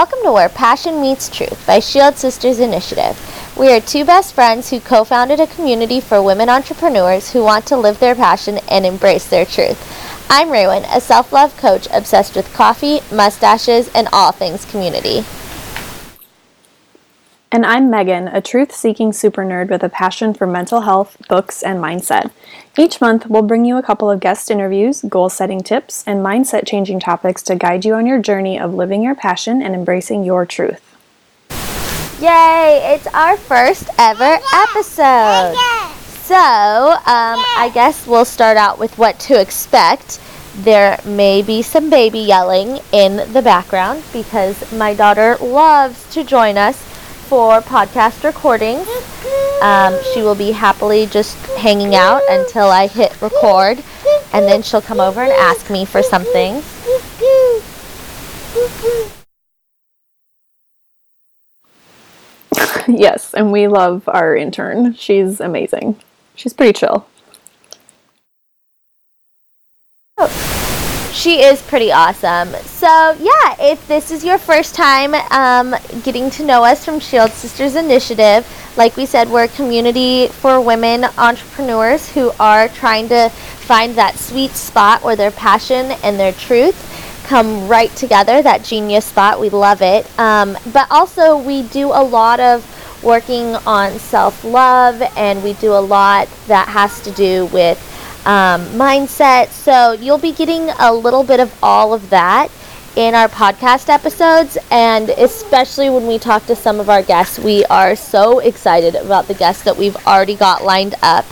Welcome to Where Passion Meets Truth by Shield Sisters Initiative. We are two best friends who co founded a community for women entrepreneurs who want to live their passion and embrace their truth. I'm Raywin, a self love coach obsessed with coffee, mustaches, and all things community. And I'm Megan, a truth seeking super nerd with a passion for mental health, books, and mindset. Each month, we'll bring you a couple of guest interviews, goal setting tips, and mindset changing topics to guide you on your journey of living your passion and embracing your truth. Yay! It's our first ever episode. So, um, I guess we'll start out with what to expect. There may be some baby yelling in the background because my daughter loves to join us for podcast recordings. Um, she will be happily just hanging out until I hit record, and then she'll come over and ask me for something. yes, and we love our intern. She's amazing. She's pretty chill. Oh. She is pretty awesome. So, yeah, if this is your first time um, getting to know us from Shield Sisters Initiative, like we said, we're a community for women entrepreneurs who are trying to find that sweet spot where their passion and their truth come right together, that genius spot. We love it. Um, but also, we do a lot of working on self love, and we do a lot that has to do with um, mindset. So you'll be getting a little bit of all of that in our podcast episodes, and especially when we talk to some of our guests, we are so excited about the guests that we've already got lined up.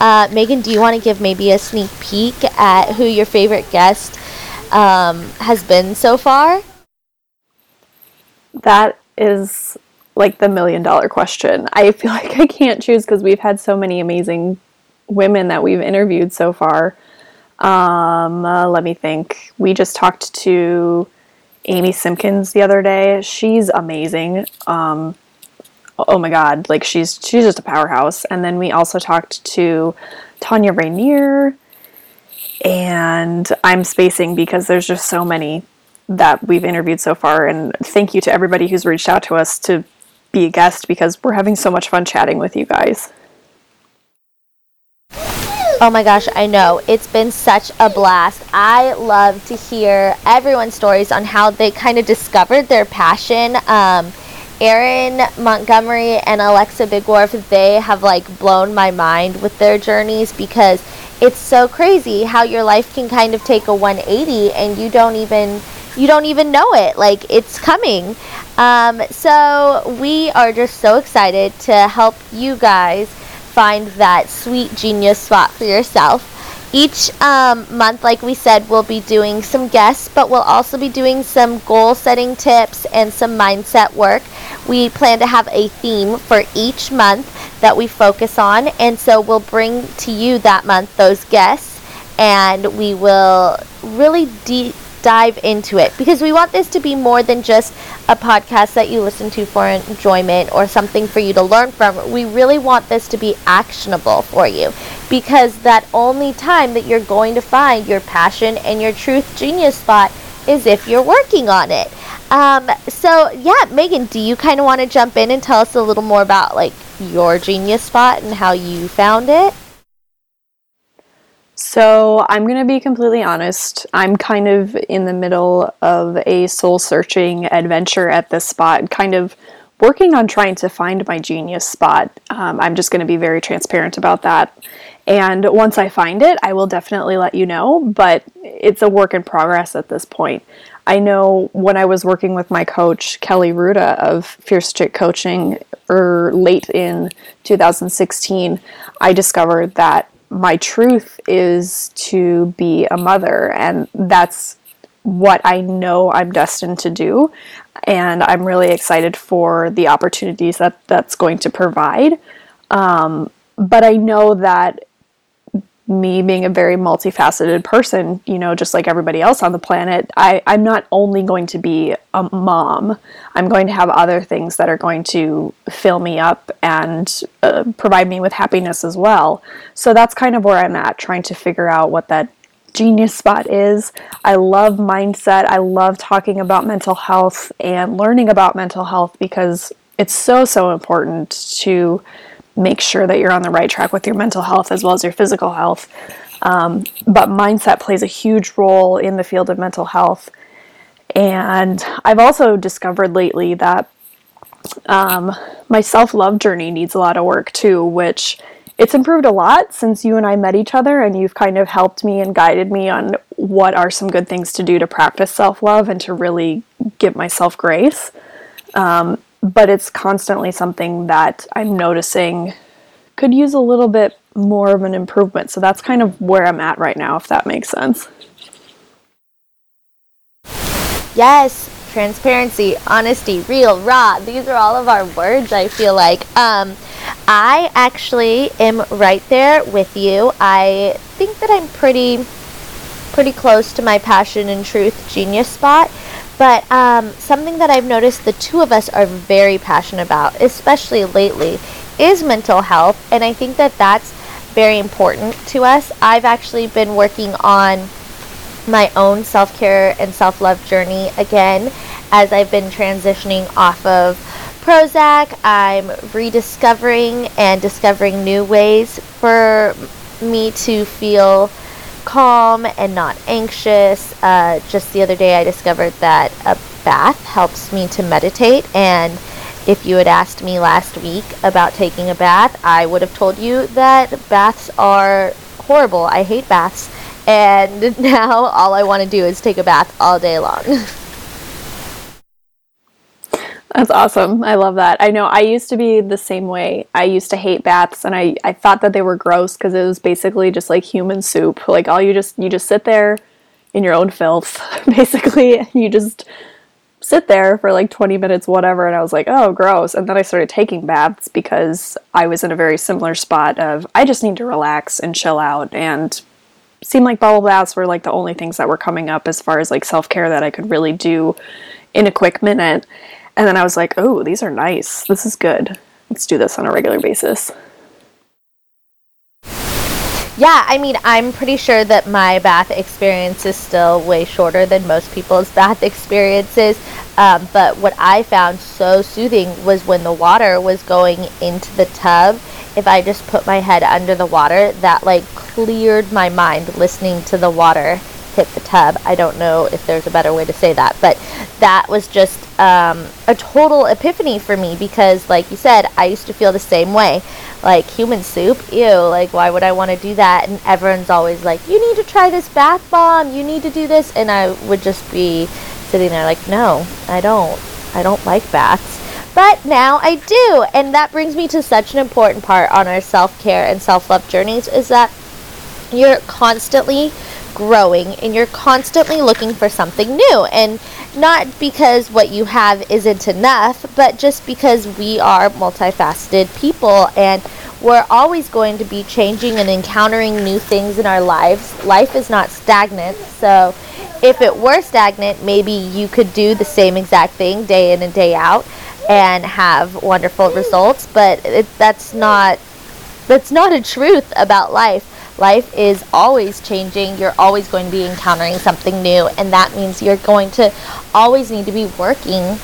Uh, Megan, do you want to give maybe a sneak peek at who your favorite guest um, has been so far? That is like the million dollar question. I feel like I can't choose because we've had so many amazing women that we've interviewed so far. Um, uh, let me think. We just talked to Amy Simpkins the other day. She's amazing. Um, oh my god, like she's she's just a powerhouse. And then we also talked to Tanya Rainier, and I'm spacing because there's just so many that we've interviewed so far. And thank you to everybody who's reached out to us to be a guest because we're having so much fun chatting with you guys. Oh my gosh, I know. It's been such a blast. I love to hear everyone's stories on how they kind of discovered their passion. Um, Erin Montgomery and Alexa Bigwarf, they have like blown my mind with their journeys because it's so crazy how your life can kind of take a 180 and you don't even you don't even know it like it's coming um, so we are just so excited to help you guys find that sweet genius spot for yourself. Each um, month, like we said, we'll be doing some guests, but we'll also be doing some goal setting tips and some mindset work. We plan to have a theme for each month that we focus on, and so we'll bring to you that month those guests, and we will really deep dive into it because we want this to be more than just a podcast that you listen to for enjoyment or something for you to learn from. We really want this to be actionable for you because that only time that you're going to find your passion and your truth genius spot is if you're working on it. Um, so yeah, Megan, do you kind of want to jump in and tell us a little more about like your genius spot and how you found it? So, I'm going to be completely honest. I'm kind of in the middle of a soul searching adventure at this spot, kind of working on trying to find my genius spot. Um, I'm just going to be very transparent about that. And once I find it, I will definitely let you know, but it's a work in progress at this point. I know when I was working with my coach, Kelly Ruda of Fierce Chick Coaching, or er, late in 2016, I discovered that my truth is to be a mother, and that's what I know I'm destined to do. And I'm really excited for the opportunities that that's going to provide. Um, but I know that me being a very multifaceted person, you know, just like everybody else on the planet, I, I'm not only going to be a mom, I'm going to have other things that are going to fill me up and uh, provide me with happiness as well. So that's kind of where I'm at, trying to figure out what that Genius Spot is. I love mindset. I love talking about mental health and learning about mental health because it's so, so important to make sure that you're on the right track with your mental health as well as your physical health. Um, but mindset plays a huge role in the field of mental health. And I've also discovered lately that um, my self love journey needs a lot of work too, which it's improved a lot since you and I met each other, and you've kind of helped me and guided me on what are some good things to do to practice self love and to really give myself grace. Um, but it's constantly something that I'm noticing could use a little bit more of an improvement. So that's kind of where I'm at right now, if that makes sense. Yes, transparency, honesty, real, raw. These are all of our words, I feel like. Um, I actually am right there with you. I think that I'm pretty pretty close to my passion and truth genius spot. But um, something that I've noticed the two of us are very passionate about, especially lately, is mental health. And I think that that's very important to us. I've actually been working on my own self care and self love journey again as I've been transitioning off of Prozac. I'm rediscovering and discovering new ways for me to feel calm and not anxious. Uh, just the other day, I discovered that a bath helps me to meditate. And if you had asked me last week about taking a bath, I would have told you that baths are horrible. I hate baths. And now all I want to do is take a bath all day long. That's awesome. I love that. I know I used to be the same way. I used to hate baths and I, I thought that they were gross because it was basically just like human soup. Like all you just you just sit there in your own filth, basically. You just sit there for like 20 minutes, whatever, and I was like, oh, gross. And then I started taking baths because I was in a very similar spot of I just need to relax and chill out and seemed like bubble baths were like the only things that were coming up as far as like self-care that I could really do in a quick minute. And then I was like, oh, these are nice. This is good. Let's do this on a regular basis. Yeah, I mean, I'm pretty sure that my bath experience is still way shorter than most people's bath experiences. Um, but what I found so soothing was when the water was going into the tub. If I just put my head under the water, that like cleared my mind listening to the water hit the tub. I don't know if there's a better way to say that, but that was just um, a total epiphany for me because, like you said, I used to feel the same way. Like human soup, ew, like why would I want to do that? And everyone's always like, you need to try this bath bomb, you need to do this. And I would just be sitting there like, no, I don't. I don't like baths. But now I do. And that brings me to such an important part on our self care and self love journeys is that you're constantly growing and you're constantly looking for something new. And not because what you have isn't enough, but just because we are multifaceted people and we're always going to be changing and encountering new things in our lives. Life is not stagnant. So if it were stagnant, maybe you could do the same exact thing day in and day out and have wonderful results, but it, that's not that's not a truth about life life is always changing. You're always going to be encountering something new, and that means you're going to always need to be working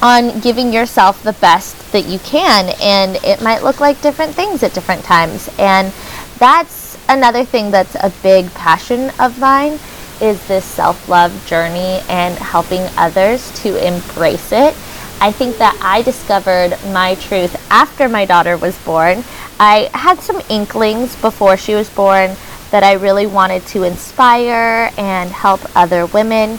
on giving yourself the best that you can. And it might look like different things at different times. And that's another thing that's a big passion of mine is this self-love journey and helping others to embrace it. I think that I discovered my truth after my daughter was born. I had some inklings before she was born that I really wanted to inspire and help other women.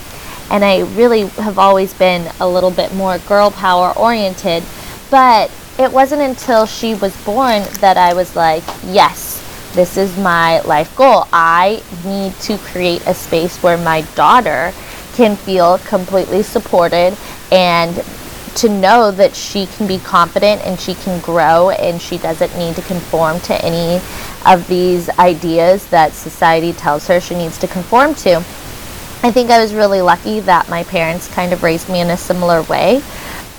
And I really have always been a little bit more girl power oriented. But it wasn't until she was born that I was like, yes, this is my life goal. I need to create a space where my daughter can feel completely supported and to know that she can be confident and she can grow and she doesn't need to conform to any of these ideas that society tells her she needs to conform to. I think I was really lucky that my parents kind of raised me in a similar way.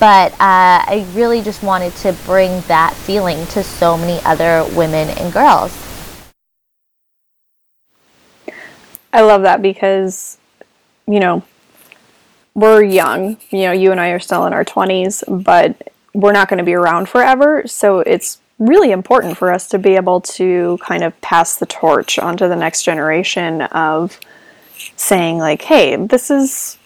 But uh, I really just wanted to bring that feeling to so many other women and girls. I love that because, you know, we're young. You know, you and I are still in our 20s, but we're not going to be around forever. So it's really important for us to be able to kind of pass the torch onto the next generation of saying, like, hey, this is,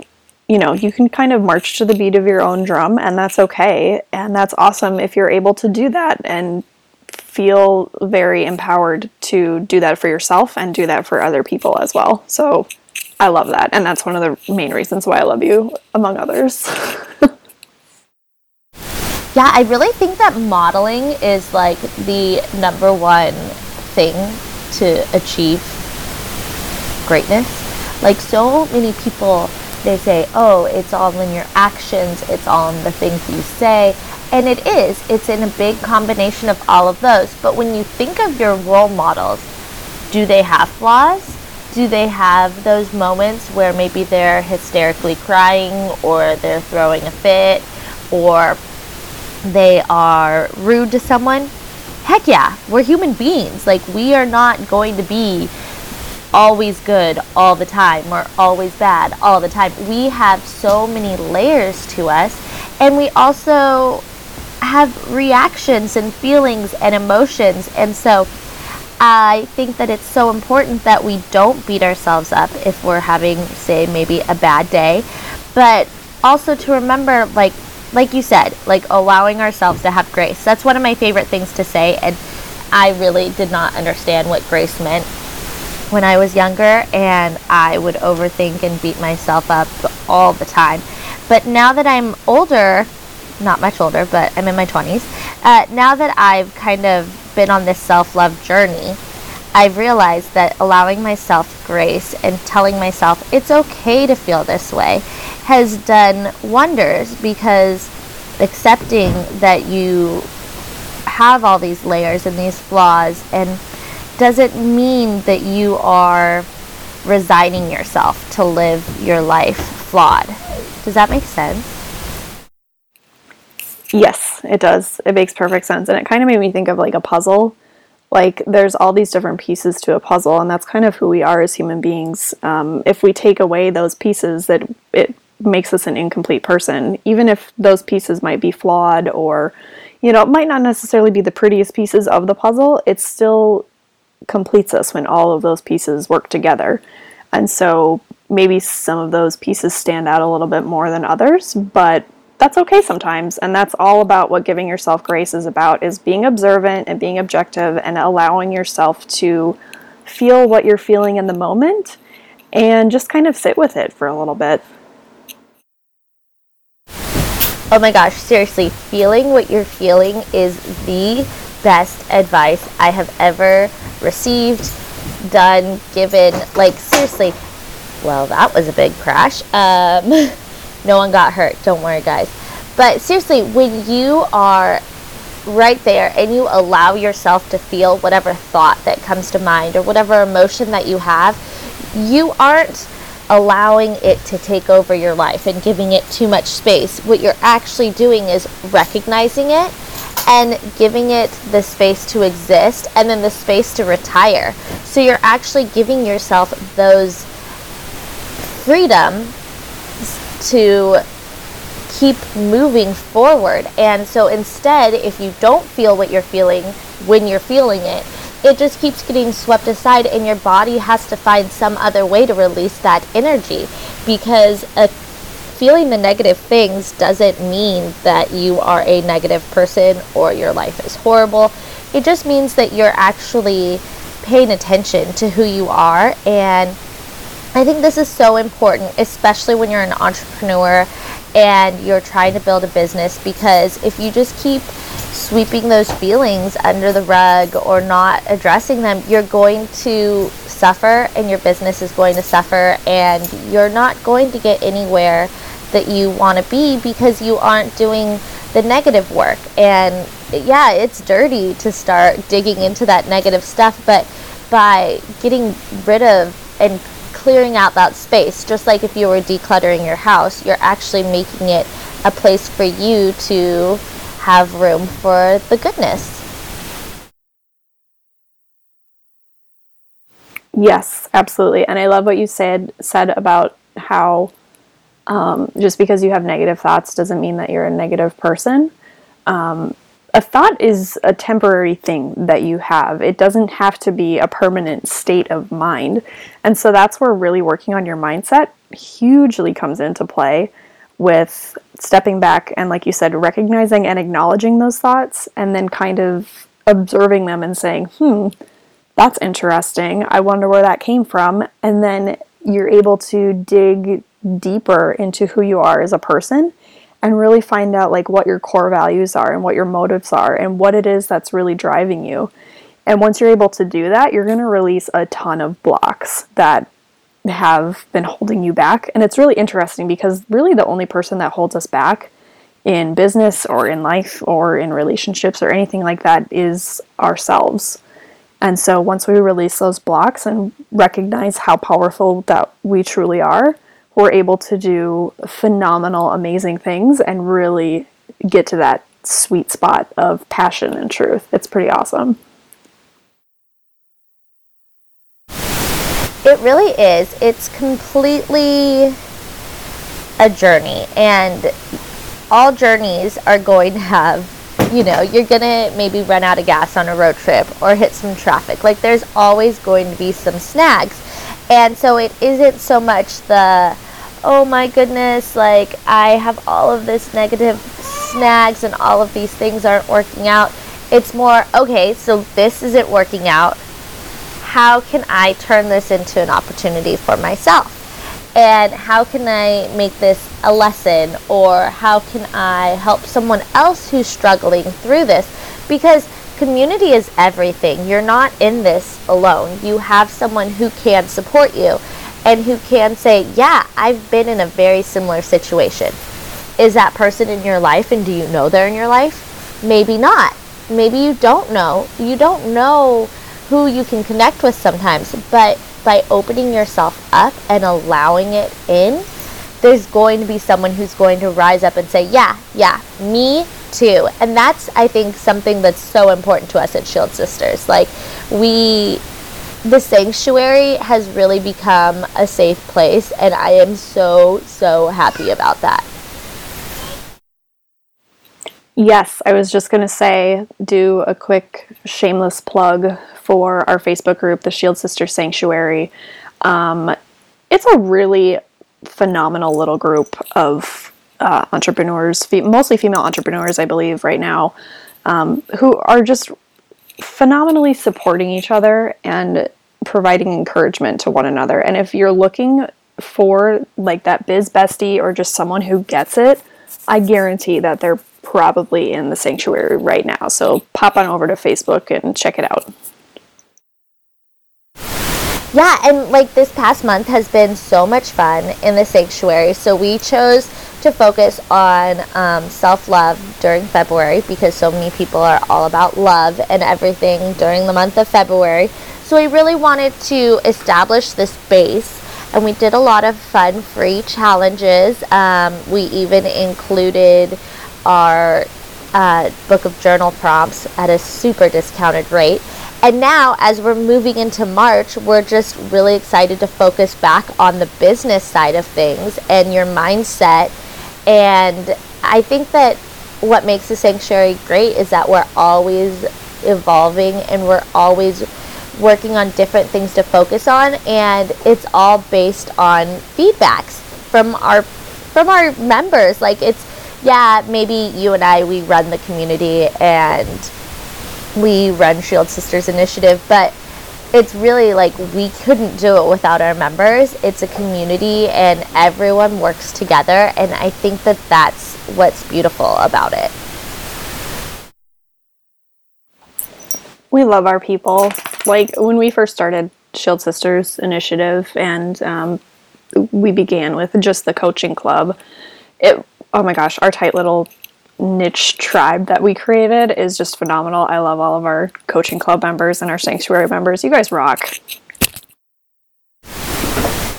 you know, you can kind of march to the beat of your own drum, and that's okay. And that's awesome if you're able to do that and feel very empowered to do that for yourself and do that for other people as well. So I love that. And that's one of the main reasons why I love you, among others. yeah, I really think that modeling is like the number one thing to achieve greatness. Like, so many people, they say, oh, it's all in your actions, it's all in the things you say. And it is, it's in a big combination of all of those. But when you think of your role models, do they have flaws? Do they have those moments where maybe they're hysterically crying or they're throwing a fit or they are rude to someone? Heck yeah, we're human beings. Like, we are not going to be always good all the time or always bad all the time. We have so many layers to us, and we also have reactions and feelings and emotions. And so, I think that it's so important that we don't beat ourselves up if we're having, say, maybe a bad day, but also to remember, like, like you said, like allowing ourselves to have grace. That's one of my favorite things to say, and I really did not understand what grace meant when I was younger, and I would overthink and beat myself up all the time. But now that I'm older, not much older, but I'm in my 20s, uh, now that I've kind of been on this self love journey, I've realized that allowing myself grace and telling myself it's okay to feel this way has done wonders because accepting that you have all these layers and these flaws and doesn't mean that you are resigning yourself to live your life flawed. Does that make sense? Yes, it does. It makes perfect sense. And it kind of made me think of like a puzzle. Like there's all these different pieces to a puzzle, and that's kind of who we are as human beings. Um, if we take away those pieces, that it makes us an incomplete person, even if those pieces might be flawed or, you know, it might not necessarily be the prettiest pieces of the puzzle. It still completes us when all of those pieces work together. And so maybe some of those pieces stand out a little bit more than others, but that's okay sometimes and that's all about what giving yourself grace is about is being observant and being objective and allowing yourself to feel what you're feeling in the moment and just kind of sit with it for a little bit. Oh my gosh seriously feeling what you're feeling is the best advice i have ever received done given. Like seriously well that was a big crash. Um No one got hurt. Don't worry, guys. But seriously, when you are right there and you allow yourself to feel whatever thought that comes to mind or whatever emotion that you have, you aren't allowing it to take over your life and giving it too much space. What you're actually doing is recognizing it and giving it the space to exist and then the space to retire. So you're actually giving yourself those freedom to keep moving forward. And so instead, if you don't feel what you're feeling when you're feeling it, it just keeps getting swept aside, and your body has to find some other way to release that energy because a feeling the negative things doesn't mean that you are a negative person or your life is horrible. It just means that you're actually paying attention to who you are and I think this is so important, especially when you're an entrepreneur and you're trying to build a business, because if you just keep sweeping those feelings under the rug or not addressing them, you're going to suffer and your business is going to suffer, and you're not going to get anywhere that you want to be because you aren't doing the negative work. And yeah, it's dirty to start digging into that negative stuff, but by getting rid of and clearing out that space. Just like if you were decluttering your house, you're actually making it a place for you to have room for the goodness. Yes, absolutely. And I love what you said said about how um, just because you have negative thoughts doesn't mean that you're a negative person. Um, a thought is a temporary thing that you have. It doesn't have to be a permanent state of mind. And so that's where really working on your mindset hugely comes into play with stepping back and, like you said, recognizing and acknowledging those thoughts and then kind of observing them and saying, hmm, that's interesting. I wonder where that came from. And then you're able to dig deeper into who you are as a person and really find out like what your core values are and what your motives are and what it is that's really driving you. And once you're able to do that, you're going to release a ton of blocks that have been holding you back. And it's really interesting because really the only person that holds us back in business or in life or in relationships or anything like that is ourselves. And so once we release those blocks and recognize how powerful that we truly are, we're able to do phenomenal, amazing things and really get to that sweet spot of passion and truth. It's pretty awesome. It really is. It's completely a journey, and all journeys are going to have, you know, you're going to maybe run out of gas on a road trip or hit some traffic. Like, there's always going to be some snags. And so it isn't so much the, oh my goodness, like I have all of this negative snags and all of these things aren't working out. It's more, okay, so this isn't working out how can I turn this into an opportunity for myself? And how can I make this a lesson? Or how can I help someone else who's struggling through this? Because community is everything. You're not in this alone. You have someone who can support you and who can say, Yeah, I've been in a very similar situation. Is that person in your life and do you know they're in your life? Maybe not. Maybe you don't know. You don't know who you can connect with sometimes, but by opening yourself up and allowing it in, there's going to be someone who's going to rise up and say, Yeah, yeah, me too. And that's, I think, something that's so important to us at Shield Sisters. Like, we, the sanctuary has really become a safe place, and I am so, so happy about that. Yes, I was just going to say, do a quick shameless plug for our Facebook group, the Shield Sister Sanctuary. Um, it's a really phenomenal little group of uh, entrepreneurs, mostly female entrepreneurs, I believe, right now, um, who are just phenomenally supporting each other and providing encouragement to one another. And if you're looking for like that biz bestie or just someone who gets it, I guarantee that they're probably in the sanctuary right now. So pop on over to Facebook and check it out. Yeah, and like this past month has been so much fun in the sanctuary. So we chose to focus on um, self love during February because so many people are all about love and everything during the month of February. So we really wanted to establish this base and we did a lot of fun free challenges. Um, we even included our uh, book of journal prompts at a super discounted rate. And now, as we're moving into March, we're just really excited to focus back on the business side of things and your mindset. And I think that what makes the sanctuary great is that we're always evolving and we're always working on different things to focus on and it's all based on feedbacks from our from our members like it's yeah maybe you and I we run the community and we run Shield Sisters Initiative, but it's really like we couldn't do it without our members. It's a community and everyone works together, and I think that that's what's beautiful about it. We love our people. Like when we first started Shield Sisters Initiative, and um, we began with just the coaching club. It oh my gosh, our tight little niche tribe that we created is just phenomenal. I love all of our coaching club members and our sanctuary members. You guys rock.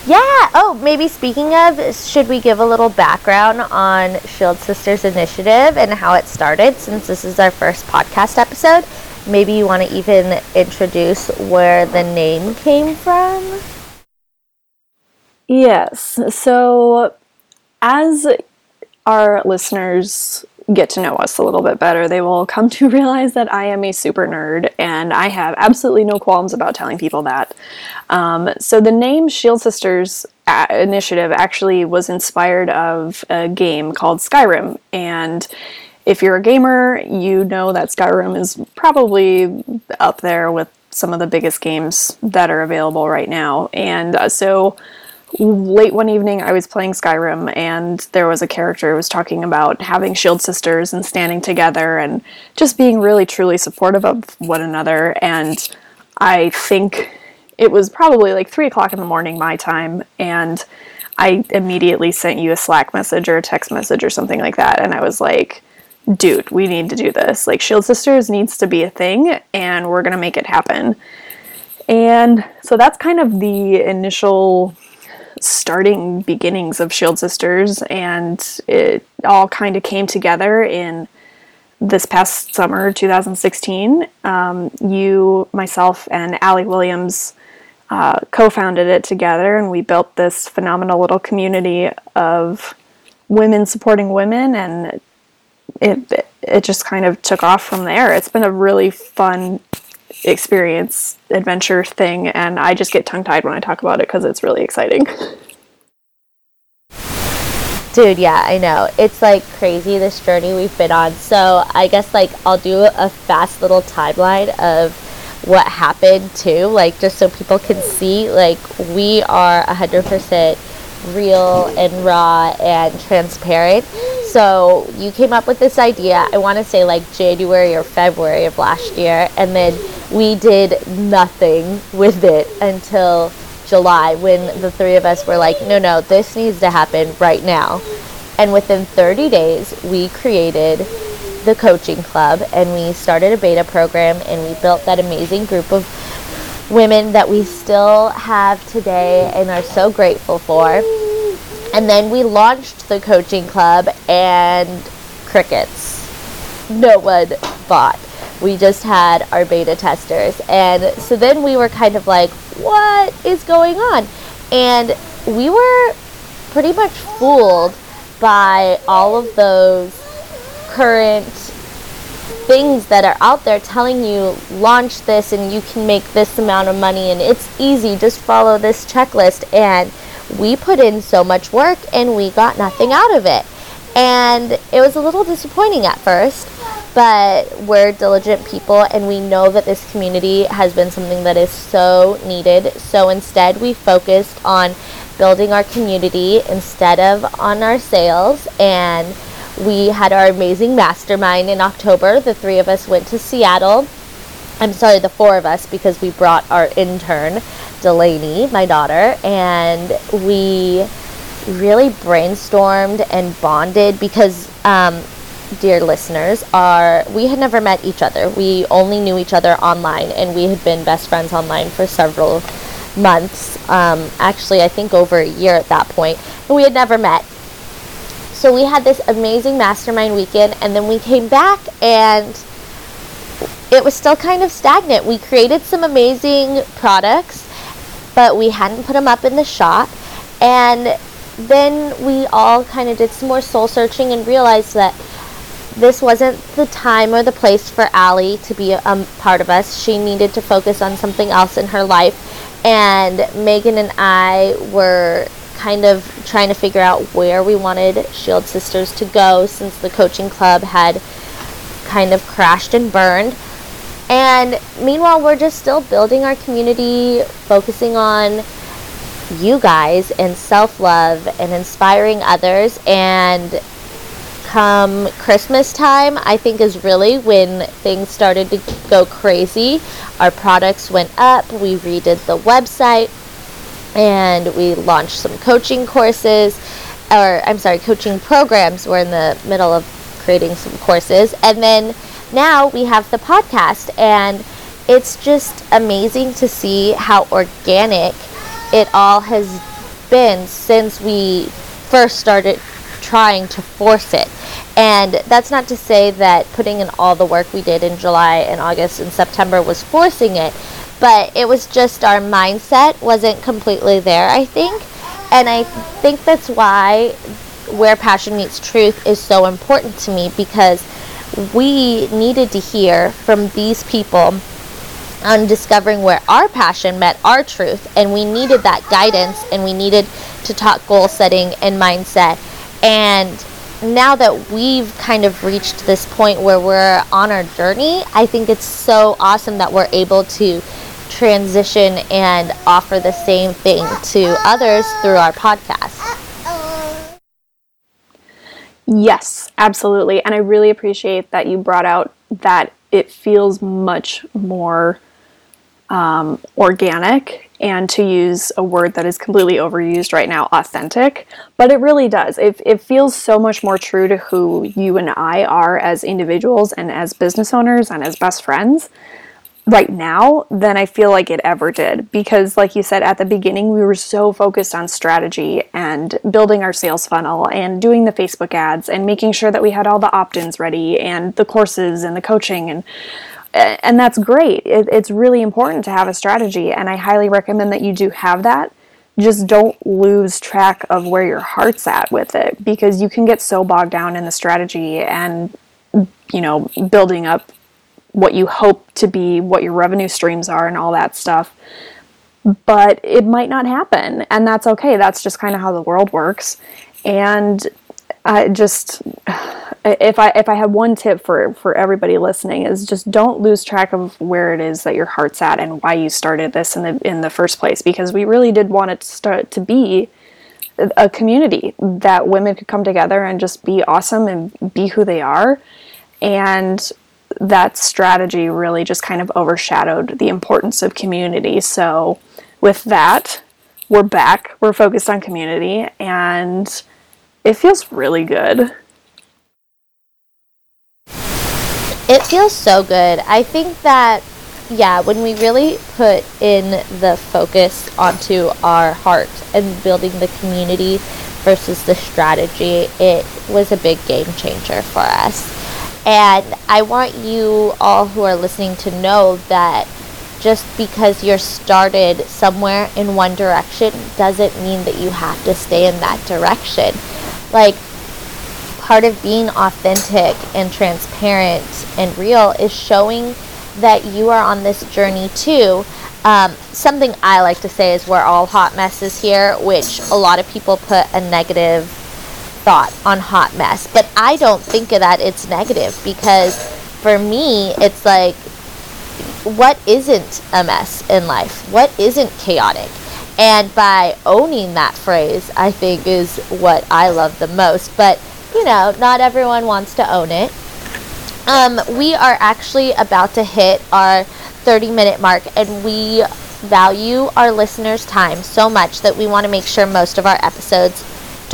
Yeah. Oh, maybe speaking of, should we give a little background on Shield Sisters Initiative and how it started since this is our first podcast episode? Maybe you want to even introduce where the name came from? Yes. So, as our listeners get to know us a little bit better, they will come to realize that I am a super nerd and I have absolutely no qualms about telling people that. Um, so, the name Shield Sisters uh, Initiative actually was inspired of a game called Skyrim. And if you're a gamer, you know that Skyrim is probably up there with some of the biggest games that are available right now. And uh, so, late one evening I was playing Skyrim and there was a character who was talking about having shield sisters and standing together and just being really truly supportive of one another and I think it was probably like three o'clock in the morning my time and I immediately sent you a Slack message or a text message or something like that and I was like dude we need to do this like shield sisters needs to be a thing and we're gonna make it happen and so that's kind of the initial starting beginnings of Shield Sisters, and it all kind of came together in this past summer, 2016. Um, you, myself, and Allie Williams uh, co founded it together, and we built this phenomenal little community of women supporting women, and it, it just kind of took off from there. It's been a really fun experience adventure thing and i just get tongue tied when i talk about it because it's really exciting. Dude yeah i know. It's like crazy this journey we've been on. So i guess like i'll do a fast little timeline of what happened too like just so people can see like we are 100% real and raw and transparent so you came up with this idea i want to say like january or february of last year and then we did nothing with it until July when the three of us were like, no, no, this needs to happen right now. And within 30 days, we created the coaching club and we started a beta program and we built that amazing group of women that we still have today and are so grateful for. And then we launched the coaching club and crickets. No one bought we just had our beta testers. And so then we were kind of like, what is going on? And we were pretty much fooled by all of those current things that are out there telling you launch this and you can make this amount of money. And it's easy. Just follow this checklist. And we put in so much work and we got nothing out of it. And it was a little disappointing at first but we're diligent people and we know that this community has been something that is so needed. So instead, we focused on building our community instead of on our sales and we had our amazing mastermind in October. The three of us went to Seattle. I'm sorry, the four of us, because we brought our intern, Delaney, my daughter, and we really brainstormed and bonded because um, dear listeners, are we had never met each other. We only knew each other online, and we had been best friends online for several months. Um, actually, I think over a year at that point, but we had never met. So we had this amazing mastermind weekend, and then we came back, and it was still kind of stagnant. We created some amazing products, but we hadn't put them up in the shop, and then we all kind of did some more soul searching and realized that this wasn't the time or the place for Allie to be a um, part of us. She needed to focus on something else in her life. And Megan and I were kind of trying to figure out where we wanted Shield Sisters to go since the coaching club had kind of crashed and burned. And meanwhile, we're just still building our community, focusing on you guys and self love and inspiring others. And come Christmas time, I think is really when things started to go crazy. Our products went up, we redid the website, and we launched some coaching courses, or I'm sorry, coaching programs. We're in the middle of creating some courses. And then now we have the podcast, and it's just amazing to see how organic it all has been since we first started trying to force it. And that's not to say that putting in all the work we did in July and August and September was forcing it, but it was just our mindset wasn't completely there, I think. And I think that's why where passion meets truth is so important to me because we needed to hear from these people on discovering where our passion met our truth and we needed that guidance and we needed to talk goal setting and mindset and now that we've kind of reached this point where we're on our journey i think it's so awesome that we're able to transition and offer the same thing to others through our podcast Yes, absolutely. And I really appreciate that you brought out that it feels much more um, organic and to use a word that is completely overused right now, authentic. But it really does. It, it feels so much more true to who you and I are as individuals and as business owners and as best friends right now than I feel like it ever did. Because, like you said at the beginning, we were so focused on strategy and building our sales funnel and doing the Facebook ads and making sure that we had all the opt ins ready and the courses and the coaching. And and that's great. It, it's really important to have a strategy, and I highly recommend that you do have that. Just don't lose track of where your heart's at with it because you can get so bogged down in the strategy and you know building up what you hope to be, what your revenue streams are, and all that stuff. But it might not happen, and that's okay. That's just kind of how the world works. And I just if I if I had one tip for for everybody listening is just don't lose track of where it is that your heart's at and why you started this in the in the first place because we really did want it to start to be a community that women could come together and just be awesome and be who they are and that strategy really just kind of overshadowed the importance of community. So, with that, we're back. We're focused on community, and it feels really good. It feels so good. I think that, yeah, when we really put in the focus onto our heart and building the community versus the strategy, it was a big game changer for us. And I want you all who are listening to know that just because you're started somewhere in one direction doesn't mean that you have to stay in that direction. Like, part of being authentic and transparent and real is showing that you are on this journey too. Um, something I like to say is we're all hot messes here, which a lot of people put a negative thought on hot mess. But I don't think of that it's negative because for me, it's like, what isn't a mess in life? What isn't chaotic? And by owning that phrase, I think is what I love the most. But, you know, not everyone wants to own it. Um, we are actually about to hit our 30 minute mark, and we value our listeners' time so much that we want to make sure most of our episodes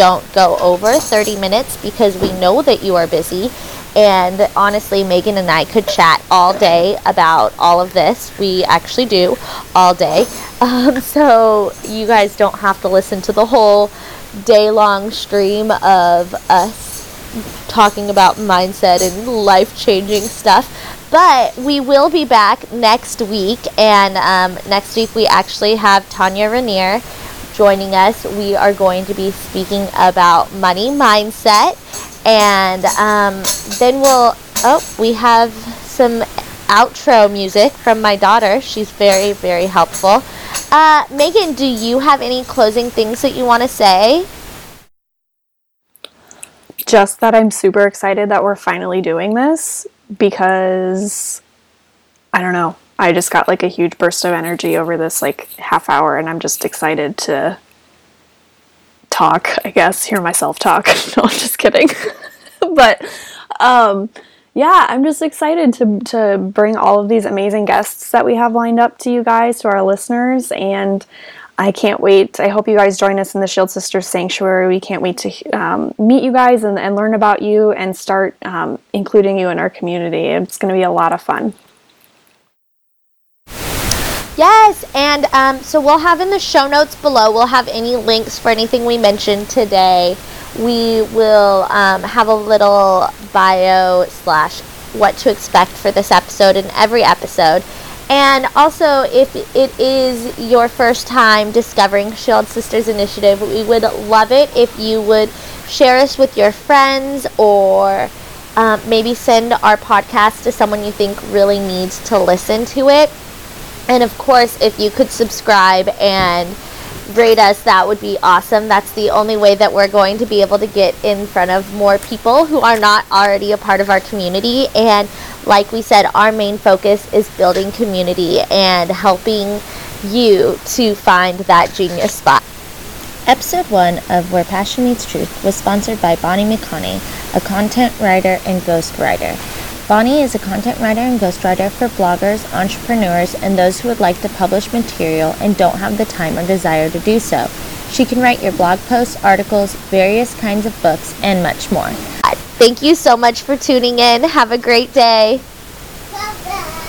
don't go over 30 minutes because we know that you are busy. And honestly, Megan and I could chat all day about all of this. We actually do all day. Um, so you guys don't have to listen to the whole day long stream of us talking about mindset and life changing stuff. But we will be back next week. And um, next week, we actually have Tanya Rainier joining us, we are going to be speaking about money mindset. And um, then we'll, oh, we have some outro music from my daughter. She's very, very helpful. Uh, Megan, do you have any closing things that you want to say? Just that I'm super excited that we're finally doing this because I don't know. I just got like a huge burst of energy over this like half hour, and I'm just excited to talk, I guess, hear myself talk. no, I'm just kidding. but um, yeah, I'm just excited to, to bring all of these amazing guests that we have lined up to you guys, to our listeners, and I can't wait. I hope you guys join us in the Shield Sisters Sanctuary. We can't wait to um, meet you guys and, and, learn about you and start um, including you in our community. It's going to be a lot of fun. Yes, and um, so we'll have in the show notes below, we'll have any links for anything we mentioned today. we will um, have a little bio slash what to expect for this episode and every episode. And also, if it is your first time discovering Shield Sisters Initiative, we would love it if you would share us with your friends or um, maybe send our podcast to someone you think really needs to listen to it. And of course, if you could subscribe and rate us, that would be awesome. That's the only way that we're going to be able to get in front of more people who are not already a part of our community. And like we said, our main focus is building community and helping you to find that genius spot. Episode 1 of Where Passion Meets Truth was sponsored by Bonnie McConney, a content writer and ghostwriter. Bonnie is a content writer and ghostwriter for bloggers, entrepreneurs, and those who would like to publish material and don't have the time or desire to do so. She can write your blog posts, articles, various kinds of books, and much more. Thank you so much for tuning in. Have a great day.